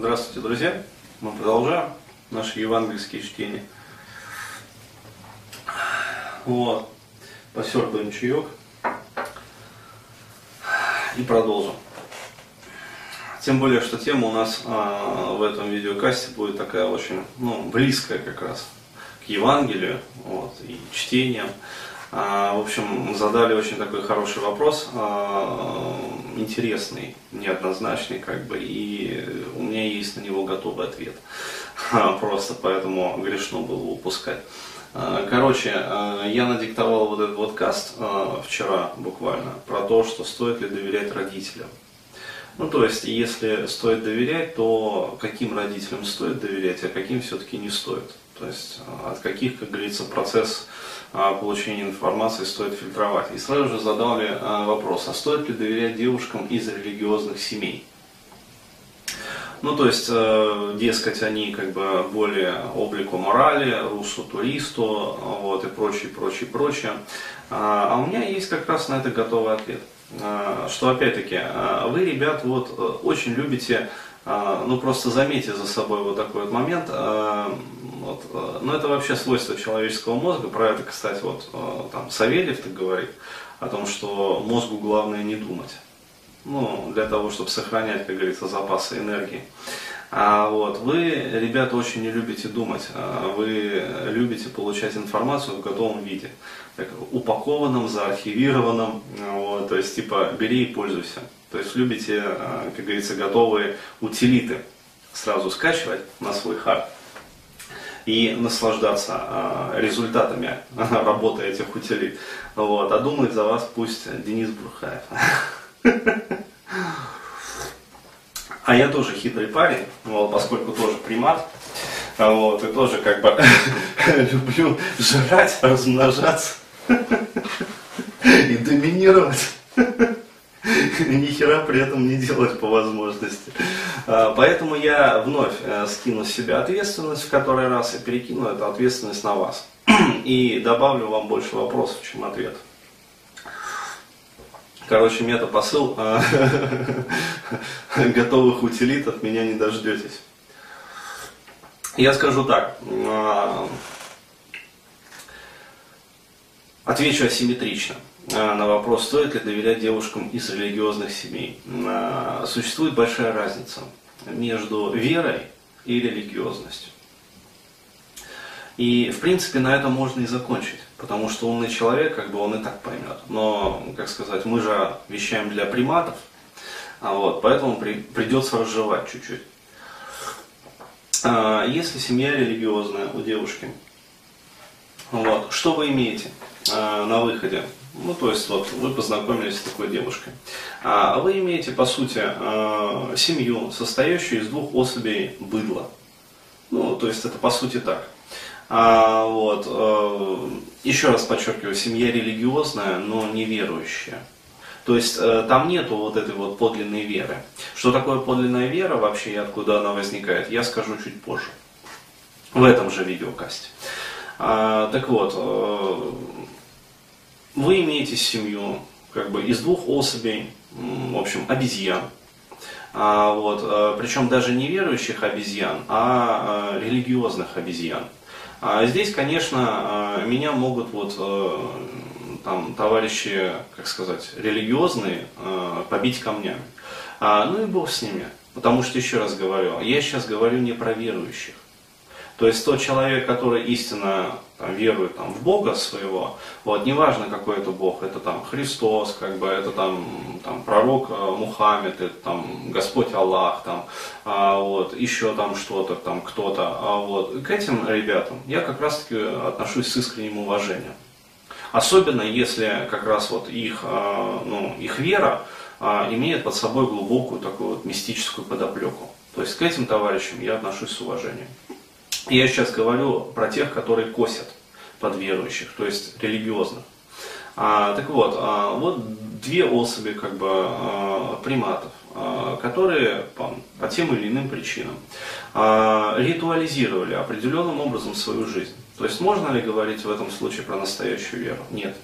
Здравствуйте, друзья! Мы продолжаем наши евангельские чтения. Вот. Посербаем чаек и продолжим. Тем более, что тема у нас а, в этом видеокасте будет такая очень ну, близкая как раз к Евангелию вот, и чтениям. А, в общем, задали очень такой хороший вопрос, а, интересный, неоднозначный, как бы, и у меня есть на него готовый ответ. Просто поэтому грешно было упускать. А, короче, я надиктовал вот этот вот каст вчера буквально про то, что стоит ли доверять родителям. Ну, то есть, если стоит доверять, то каким родителям стоит доверять, а каким все-таки не стоит. То есть, от каких, как говорится, процесс а, получения информации стоит фильтровать. И сразу же задали а, вопрос, а стоит ли доверять девушкам из религиозных семей? Ну, то есть, э, дескать, они как бы более облику морали, русу туристу, вот, и прочее, прочее, прочее. А, а у меня есть как раз на это готовый ответ. Что, опять-таки, вы, ребят, вот, э, очень любите а, ну просто заметьте за собой вот такой вот момент. А, вот, а, ну это вообще свойство человеческого мозга. Про это, кстати, вот там Савельев так говорит о том, что мозгу главное не думать. Ну, для того, чтобы сохранять, как говорится, запасы энергии. А вот вы, ребята, очень не любите думать. Вы любите получать информацию в готовом виде. Так, упакованном, заархивированном. Вот, то есть, типа, бери и пользуйся. То есть любите, э, как говорится, готовые утилиты сразу скачивать на свой хард и наслаждаться э, результатами работы этих утилит. Вот. А думает за вас пусть Денис Бурхаев. А я тоже хитрый парень, вот, поскольку тоже примат, вот, и тоже как бы люблю жрать, размножаться и доминировать. ни хера при этом не делать по возможности. А, поэтому я вновь э, скину с себя ответственность в который раз и перекину эту ответственность на вас. И добавлю вам больше вопросов, чем ответов. Короче, мета-посыл. А, готовых утилит от меня не дождетесь. Я скажу так. А, отвечу асимметрично. А, на вопрос, стоит ли доверять девушкам из религиозных семей. А, существует большая разница между верой и религиозностью. И, в принципе, на этом можно и закончить, потому что умный человек, как бы он и так поймет. Но, как сказать, мы же вещаем для приматов, а вот, поэтому при, придется разжевать чуть-чуть. Если семья религиозная у девушки, вот, что вы имеете на выходе? Ну, то есть, вот, вы познакомились с такой девушкой. А вы имеете, по сути, э, семью, состоящую из двух особей быдла. Ну, то есть, это по сути так. А, вот, э, еще раз подчеркиваю, семья религиозная, но неверующая. То есть э, там нету вот этой вот подлинной веры. Что такое подлинная вера вообще и откуда она возникает, я скажу чуть позже. В этом же видеокасте. А, так вот, вы имеете семью, как бы из двух особей, в общем, обезьян. А, вот, а, причем даже не верующих обезьян, а, а религиозных обезьян. А здесь, конечно, а, меня могут вот а, там товарищи, как сказать, религиозные побить камнями. Ну и бог с ними. Потому что, еще раз говорю, я сейчас говорю не про верующих. То есть тот человек, который истинно там, верует там, в Бога своего, вот, неважно какой это Бог, это там Христос, как бы, это там, там пророк э, Мухаммед, это там Господь Аллах, там, а, вот, еще там что-то, там кто-то, а, вот, к этим ребятам я как раз таки отношусь с искренним уважением. Особенно если как раз вот их, а, ну, их вера а, имеет под собой глубокую такую вот мистическую подоплеку. То есть к этим товарищам я отношусь с уважением. Я сейчас говорю про тех, которые косят под верующих, то есть религиозных. А, так вот, а, вот две особи как бы а, приматов, а, которые по, по тем или иным причинам а, ритуализировали определенным образом свою жизнь. То есть можно ли говорить в этом случае про настоящую веру? Нет.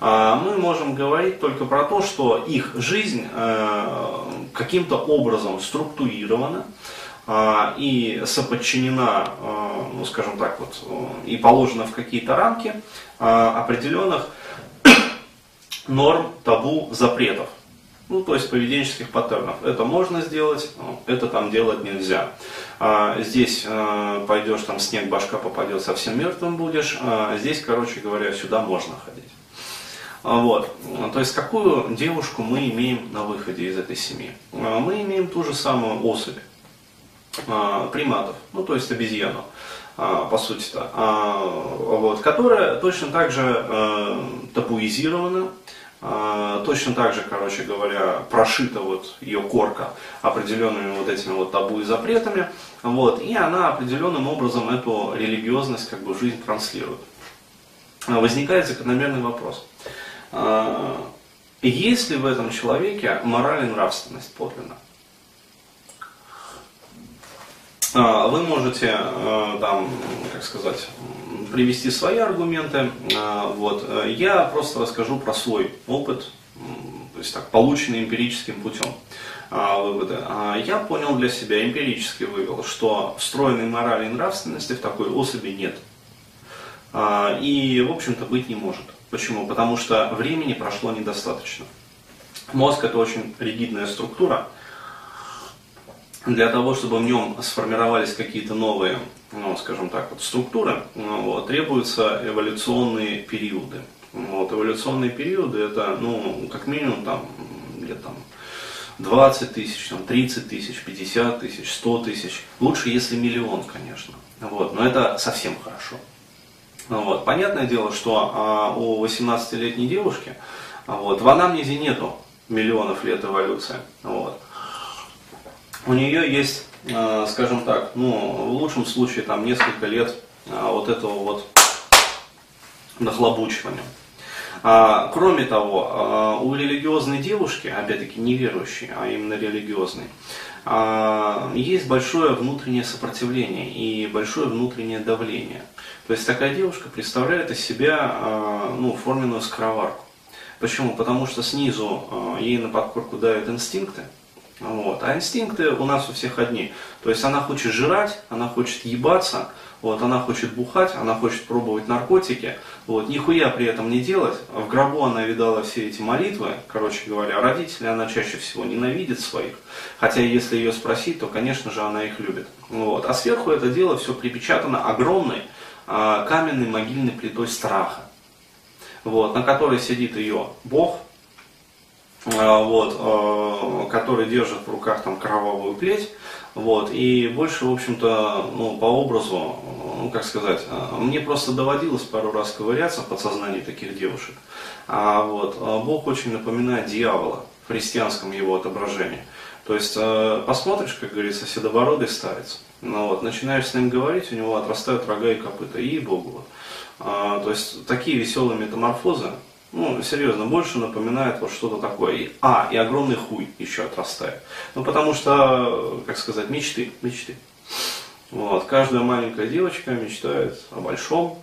А, мы можем говорить только про то, что их жизнь а, каким-то образом структурирована, и соподчинена, ну скажем так вот, и положена в какие-то рамки определенных норм, табу, запретов. Ну, то есть поведенческих паттернов. Это можно сделать, это там делать нельзя. А, здесь а, пойдешь, там снег, башка попадет, совсем мертвым будешь. А, здесь, короче говоря, сюда можно ходить. А, вот. То есть какую девушку мы имеем на выходе из этой семьи? А, мы имеем ту же самую особь а, приматов, ну то есть обезьяну, по сути-то, вот, которая точно так же табуизирована, а, точно так же, короче говоря, прошита вот ее корка определенными вот этими вот табу и запретами, вот, и она определенным образом эту религиозность как бы в жизнь транслирует. А, возникает закономерный вопрос. А, есть ли в этом человеке мораль и нравственность подлинно? Вы можете там, как сказать, привести свои аргументы. А, вот. Я просто расскажу про свой опыт, то есть так, полученный эмпирическим путем а, выводы. А, я понял для себя, эмпирически вывел, что встроенной морали и нравственности в такой особи нет. И, в общем-то, быть не может. Почему? Потому что времени прошло недостаточно. Мозг это очень ригидная структура. Для того, чтобы в нем сформировались какие-то новые ну, скажем так, вот, структуры, ну, вот, требуются эволюционные периоды. Вот, эволюционные периоды это, ну, как минимум, там, где там, 20 тысяч, там, 30 тысяч, 50 тысяч, 100 тысяч. Лучше, если миллион, конечно. Вот, но это совсем хорошо. Вот. Понятное дело, что а, у 18-летней девушки вот, в анамнезе нету миллионов лет эволюции. Вот. У нее есть Э, скажем так, ну, в лучшем случае там несколько лет э, вот этого вот нахлобучивания. А, кроме того, а, у религиозной девушки, опять-таки неверующей, а именно религиозной, есть большое внутреннее сопротивление и большое внутреннее давление. То есть такая девушка представляет из себя ну, форменную скороварку. Почему? Потому что снизу ей на подкорку давят инстинкты, вот. А инстинкты у нас у всех одни. То есть она хочет жрать, она хочет ебаться, вот, она хочет бухать, она хочет пробовать наркотики, вот, нихуя при этом не делать. В гробу она видала все эти молитвы, короче говоря, родители она чаще всего ненавидит своих, хотя если ее спросить, то, конечно же, она их любит. Вот. А сверху это дело все припечатано огромной а, каменной могильной плитой страха, вот, на которой сидит ее Бог, вот, а, который держит в руках там кровавую плеть, вот, и больше, в общем-то, ну, по образу, ну, как сказать, а, мне просто доводилось пару раз ковыряться в подсознании таких девушек, а вот, Бог очень напоминает дьявола в христианском его отображении. То есть посмотришь, как говорится, седобородый старец, ну, вот, начинаешь с ним говорить, у него отрастают рога и копыта, и Богу. Вот. А, то есть такие веселые метаморфозы, ну, серьезно, больше напоминает вот что-то такое. И, а, и огромный хуй еще отрастает. Ну, потому что, как сказать, мечты, мечты. Вот, каждая маленькая девочка мечтает о большом,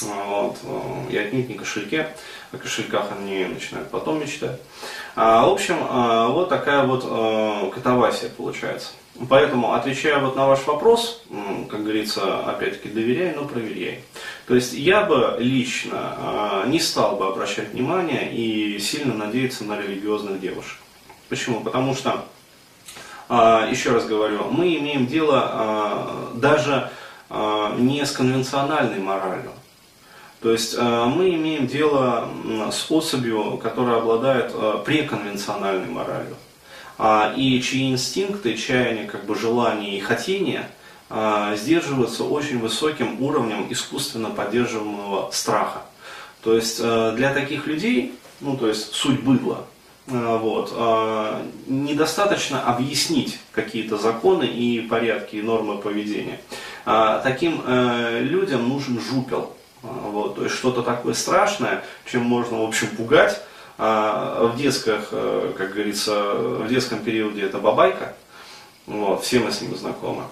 вот, и отнюдь не кошельке. О кошельках они начинают потом мечтать. А, в общем, а, вот такая вот а, катавасия получается. Поэтому, отвечая вот на ваш вопрос, как говорится, опять-таки, доверяй, но проверяй. То есть я бы лично не стал бы обращать внимание и сильно надеяться на религиозных девушек. Почему? Потому что, еще раз говорю, мы имеем дело даже не с конвенциональной моралью. То есть мы имеем дело с особью, которая обладает преконвенциональной моралью. И чьи инстинкты, чаяния, как бы желания и хотения – а, сдерживаются очень высоким уровнем искусственно поддерживаемого страха. То есть э, для таких людей, ну то есть суть быдла, э, вот, э, недостаточно объяснить какие-то законы и порядки и нормы поведения. А, таким людям нужен жупел. Вот, то есть что-то такое страшное, чем можно, в общем, пугать. А, в детских, как говорится, в детском периоде это бабайка. Вот, все мы с ним знакомы.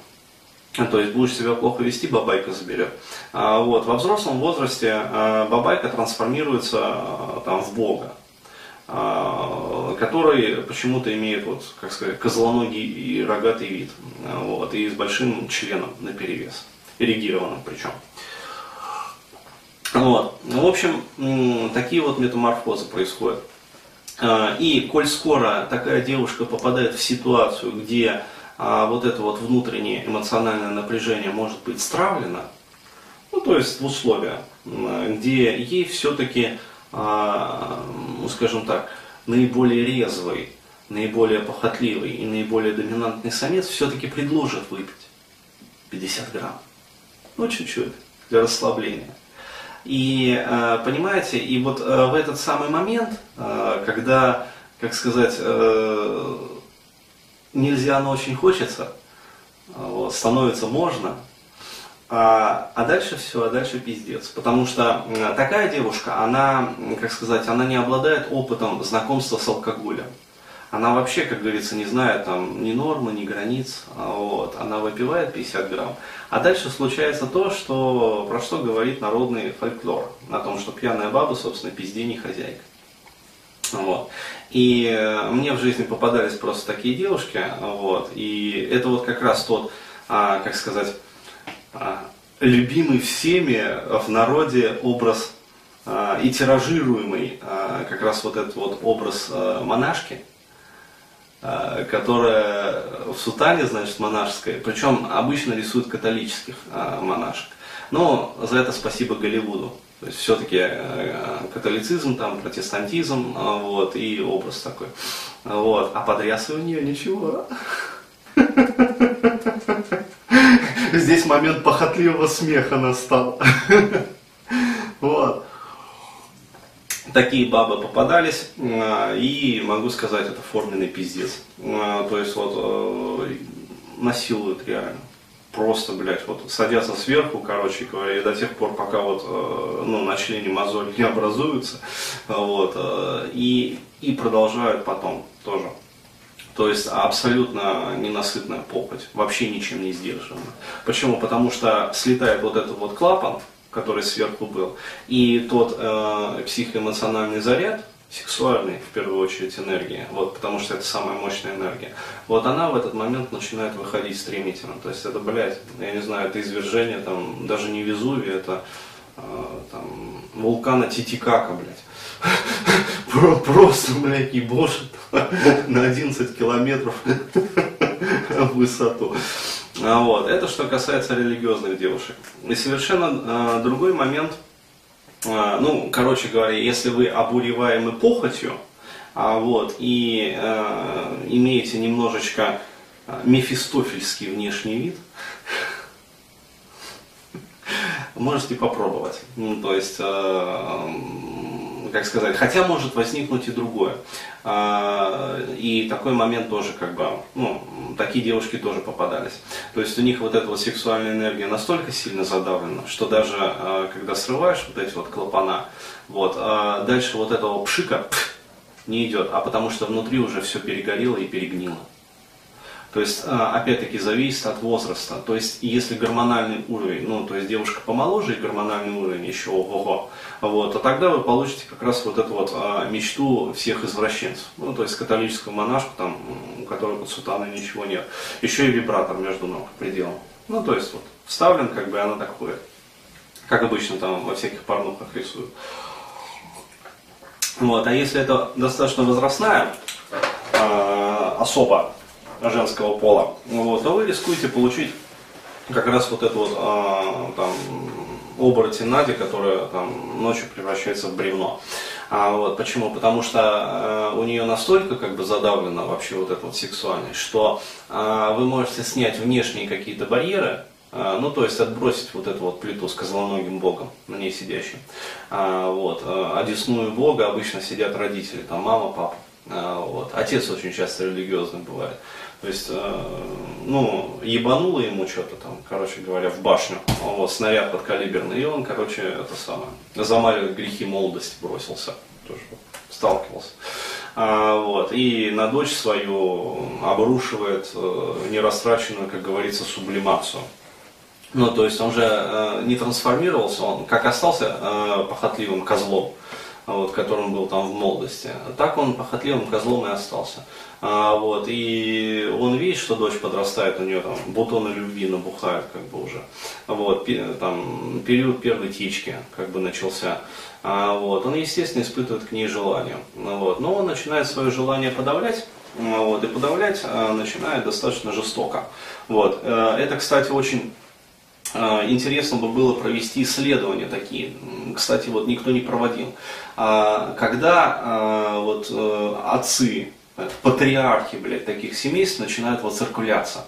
То есть будешь себя плохо вести, бабайка заберет. А вот, во взрослом возрасте а, бабайка трансформируется а, там, в Бога. который почему-то имеет, вот, как сказать, козлоногий и рогатый вид, вот, и с большим членом на перевес, эрегированным причем. Вот. Ну, в общем, такие вот метаморфозы происходят. А, и коль скоро такая девушка попадает в ситуацию, где а, вот это вот внутреннее эмоциональное напряжение может быть стравлено, ну то есть в условия, где ей все-таки, а, ну скажем так, наиболее резвый, наиболее похотливый и наиболее доминантный самец все-таки предложит выпить 50 грамм. Ну чуть-чуть, для расслабления. И э, понимаете, и вот э, в этот самый момент, э, когда, как сказать, нельзя, но очень хочется, вот, становится можно, а, а дальше все, а дальше пиздец. Потому что такая девушка, она, как сказать, она не обладает опытом знакомства с алкоголем она вообще, как говорится, не знает там ни нормы, ни границ, а вот, она выпивает 50 грамм. А дальше случается то, что, про что говорит народный фольклор, о том, что пьяная баба, собственно, пизде не хозяйка. Вот. И э, мне в жизни попадались просто такие девушки, вот, и это вот как раз тот, а, как сказать, а, любимый всеми в народе образ и тиражируемый как раз вот этот вот образ а, монашки, Э, которая в сутане, значит, монашеская, причем обычно рисуют католических э, монашек. Но за это спасибо Голливуду. То есть все-таки э, католицизм, там, протестантизм, вот, и образ такой. Вот. А подрясы у нее ничего. Здесь момент похотливого смеха настал. Вот такие бабы попадались, а, и могу сказать, это форменный пиздец. А, то есть вот э, насилуют реально. Просто, блядь, вот садятся сверху, короче говоря, и до тех пор, пока вот, э, ну, на члене мозоль не образуются, вот, э, и, и продолжают потом тоже. То есть абсолютно ненасытная похоть, вообще ничем не сдержана. Почему? Потому что слетает вот этот вот клапан, который сверху был, и тот э, психоэмоциональный заряд, сексуальный, в первую очередь, энергия, вот, потому что это самая мощная энергия, вот она в этот момент начинает выходить стремительно. То есть это, блядь, я не знаю, это извержение, там, даже не Везувия, это э, там, вулкана Титикака, блядь. Просто, блядь, ебошит на 11 километров в высоту. А, вот. Это что касается религиозных девушек. И совершенно э, другой момент, э, ну, короче говоря, если вы обуреваемы похотью, а, вот, и э, имеете немножечко мефистофельский внешний вид, можете попробовать. Ну, то есть, как сказать, хотя может возникнуть и другое. Э, и такой момент тоже как бы, ну, такие девушки тоже попадались. То есть у них вот эта вот сексуальная энергия настолько сильно задавлена, что даже э, когда срываешь вот эти вот клапана, вот, э, дальше вот этого пшика не идет, а потому что внутри уже все перегорело и перегнило. То есть, а, опять-таки, зависит от возраста. То есть, если гормональный уровень, ну, то есть девушка помоложе и гормональный уровень еще ого-го, вот, то тогда вы получите как раз вот эту вот а, мечту всех извращенцев. Ну, то есть, католическую монашку, там, у которой под сутаной ничего нет. Еще и вибратор между ног пределом. Ну, то есть, вот, вставлен, как бы, она так ходит. Как обычно там во всяких порнухах рисуют. Вот, а если это достаточно возрастная э, особа, женского пола, вот, то вы рискуете получить как раз вот эту вот а, там, оборотень Нади, которая там, ночью превращается в бревно. А, вот, почему? Потому что а, у нее настолько как бы задавлена вообще вот эта вот сексуальность, что а, вы можете снять внешние какие-то барьеры, а, ну, то есть отбросить вот эту вот плиту с козлоногим богом, на ней сидящим. А, вот. А одесную бога обычно сидят родители, там мама, папа. А, вот. Отец очень часто религиозный бывает. То есть, э, ну, ебануло ему что-то там, короче говоря, в башню, вот, снаряд подкалиберный, и он, короче, это самое, замаливать грехи молодости бросился, тоже сталкивался. А, вот, и на дочь свою обрушивает э, нерастраченную, как говорится, сублимацию. Ну, то есть он же э, не трансформировался, он как остался э, похотливым козлом, вот, которым был там в молодости. Так он похотливым козлом и остался. А, вот, и он видит, что дочь подрастает, у нее там бутоны любви набухают, как бы уже. Вот, там, период первой тички, как бы начался. А, вот, он, естественно, испытывает к ней желание. Вот, но он начинает свое желание подавлять. Вот, и подавлять а, начинает достаточно жестоко. Вот, э, это, кстати, очень а, интересно бы было провести исследования такие. Кстати, вот никто не проводил. А, когда вот э, отцы патриархи, блядь, таких семейств начинают воцерквляться.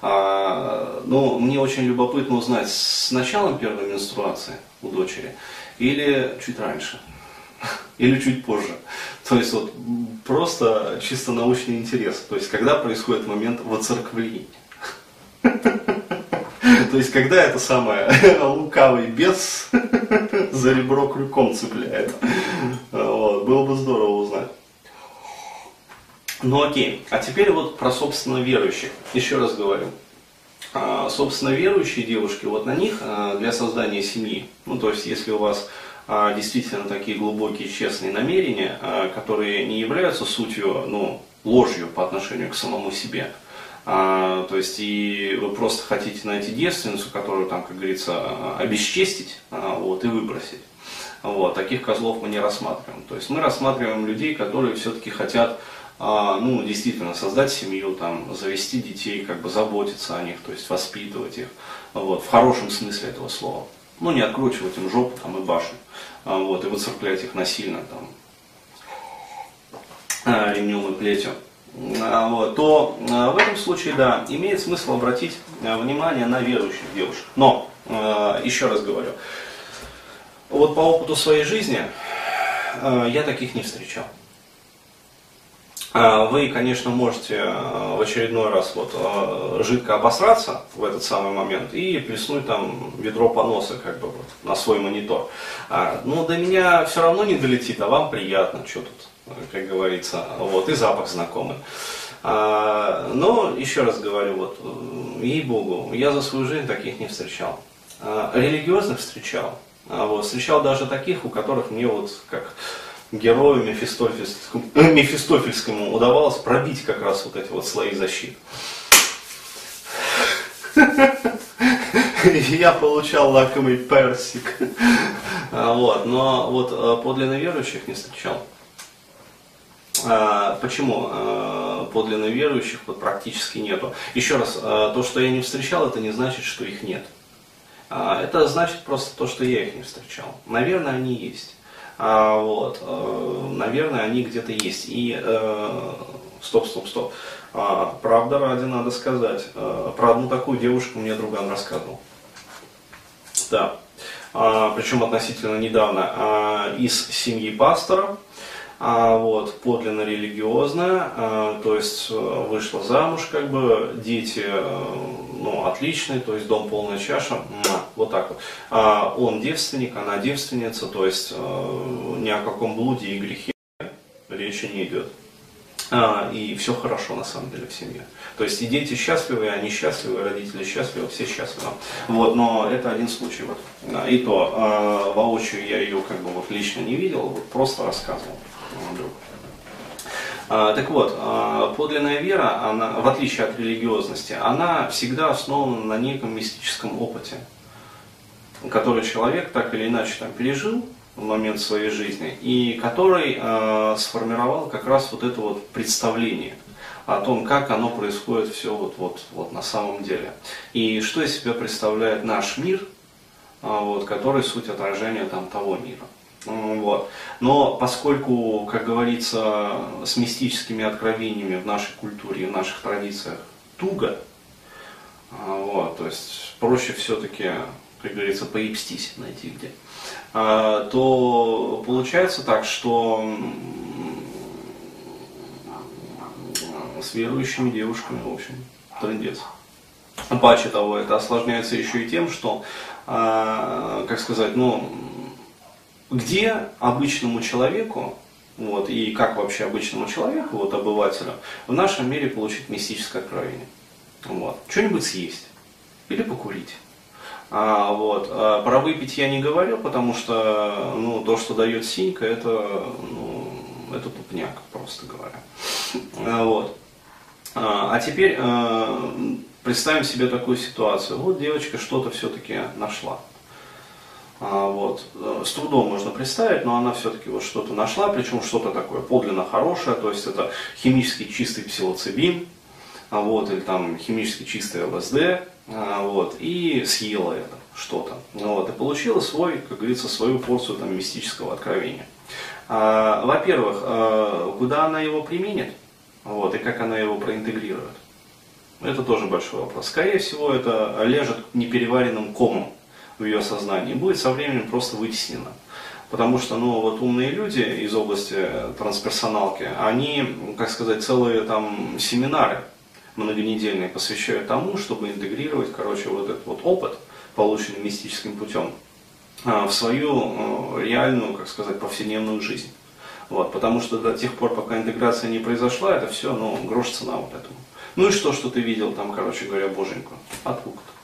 А, ну, мне очень любопытно узнать, с началом первой менструации у дочери или чуть раньше, или чуть позже. То есть вот просто чисто научный интерес. То есть когда происходит момент воцерквления. То есть, когда это самое лукавый бес за ребро крюком цепляет. Вот, было бы здорово узнать. Ну окей, а теперь вот про собственно верующих. Еще раз говорю. А, собственно верующие девушки, вот на них а, для создания семьи, ну то есть если у вас а, действительно такие глубокие честные намерения, которые не являются сутью, ну, ложью по отношению к самому себе, а, то есть и вы просто хотите найти девственницу, которую там, как говорится, обесчестить а, вот, и выбросить. Вот, таких козлов мы не рассматриваем. То есть мы рассматриваем людей, которые все-таки хотят а, ну, действительно, создать семью, там, завести детей, как бы заботиться о них, то есть воспитывать их, вот, в хорошем смысле этого слова. Ну, не откручивать им жопу там, и башню, вот, и выцеплять их насильно, там, ремнем и плетью. Вот, то в этом случае, да, имеет смысл обратить внимание на верующих девушек. Но, еще раз говорю, вот по опыту своей жизни я таких не встречал. А, вы, конечно, можете э, в очередной раз вот э, жидко обосраться в этот самый момент и плеснуть там ведро поноса как бы вот на свой монитор. А, но до меня все равно не долетит, а вам приятно, что тут, как говорится, вот, и запах знакомый. А, но, еще раз говорю, вот, э, ей-богу, я за свою жизнь таких не встречал. Религиозных встречал. Вот, встречал даже таких, у которых мне вот как герою Мефистофельскому, э, Мефистофельскому удавалось пробить как раз вот эти вот слои защиты. Я получал лакомый персик. А, вот, но вот э, подлинно верующих не встречал. А, почему а, подлинно верующих вот практически нету? Еще раз, то, что я не встречал, это не значит, что их нет. Это значит просто то, что я их не встречал. Наверное, они есть. А, вот, наверное, они где-то есть. И э, стоп, стоп, стоп. А, правда ради надо сказать. Про одну такую девушку мне друган рассказывал. Да. А, причем относительно недавно. Из семьи пастора а, вот, подлинно религиозная, а, то есть э, вышла замуж, как бы, дети, э, ну, отличные, то есть дом полная чаша, вот так вот. А, он девственник, она девственница, то есть э, ни о каком блуде и грехе речи не идет. И все хорошо на самом деле в семье. То есть и дети счастливы, и они счастливы, и родители счастливы, все счастливы. Вот, но это один случай. Вот. И то воочию я ее как бы вот лично не видел, вот просто рассказывал друг. А, так вот, а, подлинная вера, она, в отличие от религиозности, она всегда основана на неком мистическом опыте, который человек так или иначе там, пережил в момент своей жизни, и который э, сформировал как раз вот это вот представление о том, как оно происходит все вот, вот, вот на самом деле. И что из себя представляет наш мир, вот, который суть отражения там, того мира. Вот. Но поскольку, как говорится, с мистическими откровениями в нашей культуре, в наших традициях туго, а, вот, то есть проще все-таки, как говорится, поебстись найти где, а, то получается так, что с верующими девушками, в общем, трендец. Паче того, это осложняется еще и тем, что, а, как сказать, ну, где обычному человеку, вот, и как вообще обычному человеку, вот, обывателю, в нашем мире получить мистическое откровение. Вот. Что-нибудь съесть или покурить. А, вот. А про выпить я не говорю, потому что ну, то, что дает синька, это, ну, это тупняк, просто говоря. А, вот. А, а теперь а, представим себе такую ситуацию. Вот девочка что-то все-таки нашла. А, вот. С трудом можно представить, но она все-таки вот что-то нашла, причем что-то такое подлинно хорошее, то есть это химически чистый псилоцибин, а, вот, или там химически чистый ЛСД, а, вот, и съела это что-то. Вот, и получила свой, как говорится, свою порцию там, мистического откровения. Во-первых, куда она его применит, вот, и как она его проинтегрирует. Это тоже большой вопрос. Скорее всего, это лежит непереваренным комом в ее сознании, будет со временем просто вытеснено. Потому что, ну, вот умные люди из области трансперсоналки, они, как сказать, целые там семинары многонедельные посвящают тому, чтобы интегрировать, короче, вот этот вот опыт, полученный мистическим путем, а, в свою э, реальную, как сказать, повседневную жизнь. Вот, потому что до тех пор, пока интеграция не произошла, это все, ну, грош цена вот этому. Ну и что, что ты видел там, короче говоря, боженьку? Откуда-то.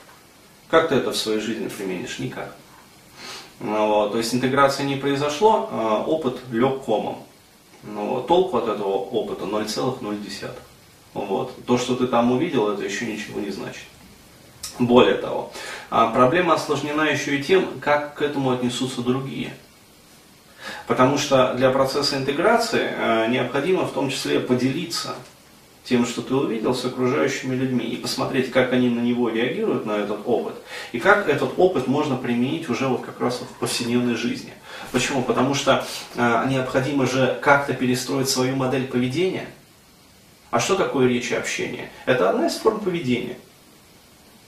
Как ты это в своей жизни применишь? Никак. Ну, вот, то есть интеграция не произошло, а опыт лег комом. Ну толку от этого опыта 0,0. Вот. То, что ты там увидел, это еще ничего не значит. Более того, а проблема осложнена еще и тем, как к этому отнесутся другие. Потому что для процесса интеграции э, необходимо в том числе поделиться тем, что ты увидел с окружающими людьми, и посмотреть, как они на него реагируют, на этот опыт, и как этот опыт можно применить уже вот как раз в повседневной жизни. Почему? Потому что э, необходимо же как-то перестроить свою модель поведения. А что такое речь и общение? Это одна из форм поведения,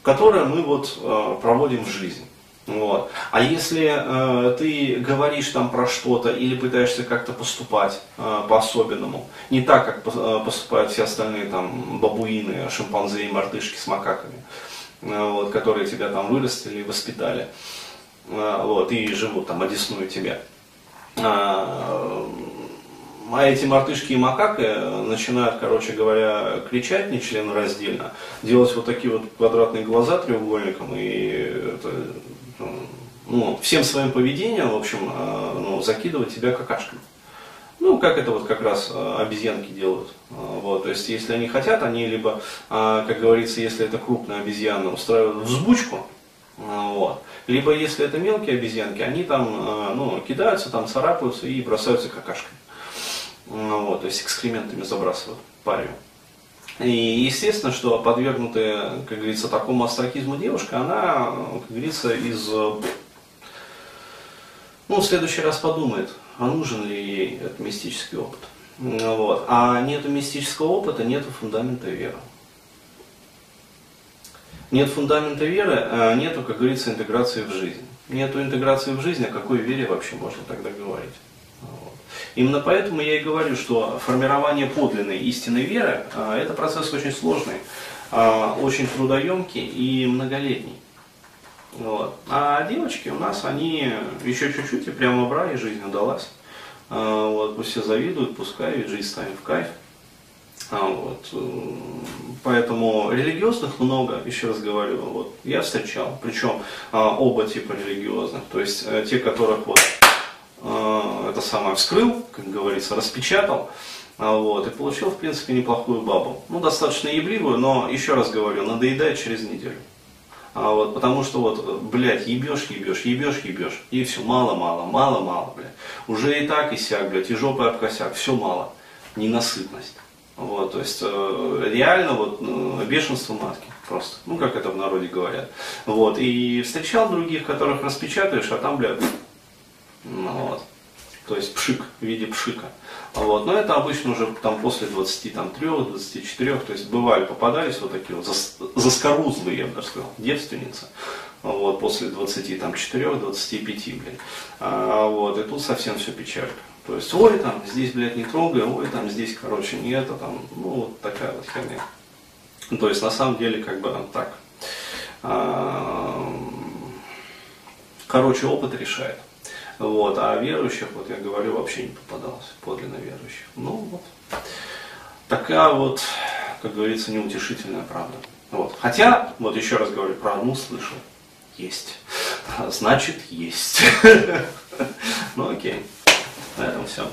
которую мы вот э, проводим в жизни. Вот. А если э, ты говоришь там про что-то или пытаешься как-то поступать э, по-особенному, не так, как э, поступают все остальные там бабуины, шимпанзе и мартышки с макаками, э, вот, которые тебя там вырастили и воспитали, э, вот, и живут там, одесную тебя. Э, а эти мартышки и макаки начинают, короче говоря, кричать нечленораздельно, делать вот такие вот квадратные глаза треугольником, и это ну, всем своим поведением, в общем, э, ну, закидывать тебя какашками. Ну, как это вот как раз э, обезьянки делают. Э, вот, то есть, если они хотят, они либо, как говорится, если это крупная обезьяна, устраивают взбучку, вот. Либо, если это мелкие обезьянки, они там, ну, кидаются, там, царапаются и бросаются какашками. Вот, то есть, экскрементами забрасывают парю. И естественно, что подвергнутая, как говорится, такому астракизму девушка, она, как говорится, из... Ну, в следующий раз подумает, а нужен ли ей этот мистический опыт. Вот. А нету мистического опыта, нету фундамента веры. Нет фундамента веры, а нету, как говорится, интеграции в жизнь. Нету интеграции в жизнь, о какой вере вообще можно тогда говорить? Именно поэтому я и говорю, что формирование подлинной истинной веры а, – это процесс очень сложный, а, очень трудоемкий и многолетний. Вот. А девочки у нас, они еще чуть-чуть и прямо в рай, жизнь удалась. А, вот, пусть все завидуют, пускай, ведь жизнь станет в кайф. Вот. Поэтому религиозных много, еще раз говорю, вот, я встречал, причем оба типа религиозных, то есть э, те, которых вот Э, это самое вскрыл, как говорится, распечатал, а, вот, и получил, в принципе, неплохую бабу. Ну, достаточно ебливую, но, еще раз говорю, надоедает через неделю. А вот, потому что вот, блядь, ебешь, ебешь, ебешь, ебешь, и все, мало, мало, мало, мало, блядь. Уже и так, и сяк, блядь, и жопы об косяк, все мало. Ненасытность. Вот, то есть э, реально вот э, бешенство матки просто. Ну, как это в народе говорят. Вот, и встречал других, которых распечатаешь, а там, блядь, ну, вот. То есть пшик в виде пшика. Вот. Но это обычно уже там после 23-24, то есть бывали, попадались вот такие вот заскорузлые, я бы даже сказал, девственницы. Вот, после 24-25, блин. А, вот, и тут совсем все печально. То есть, ой, там, здесь, блядь, не трогай, ой, там, здесь, короче, не это, там, ну, вот такая вот херня. То есть, на самом деле, как бы, так. А, короче, опыт решает. Вот, а верующих, вот я говорю, вообще не попадалось, подлинно верующих. Ну вот, такая вот, как говорится, неутешительная правда. Вот. Хотя, вот еще раз говорю, про одну слышал. есть. Значит, есть. Ну окей. На этом все.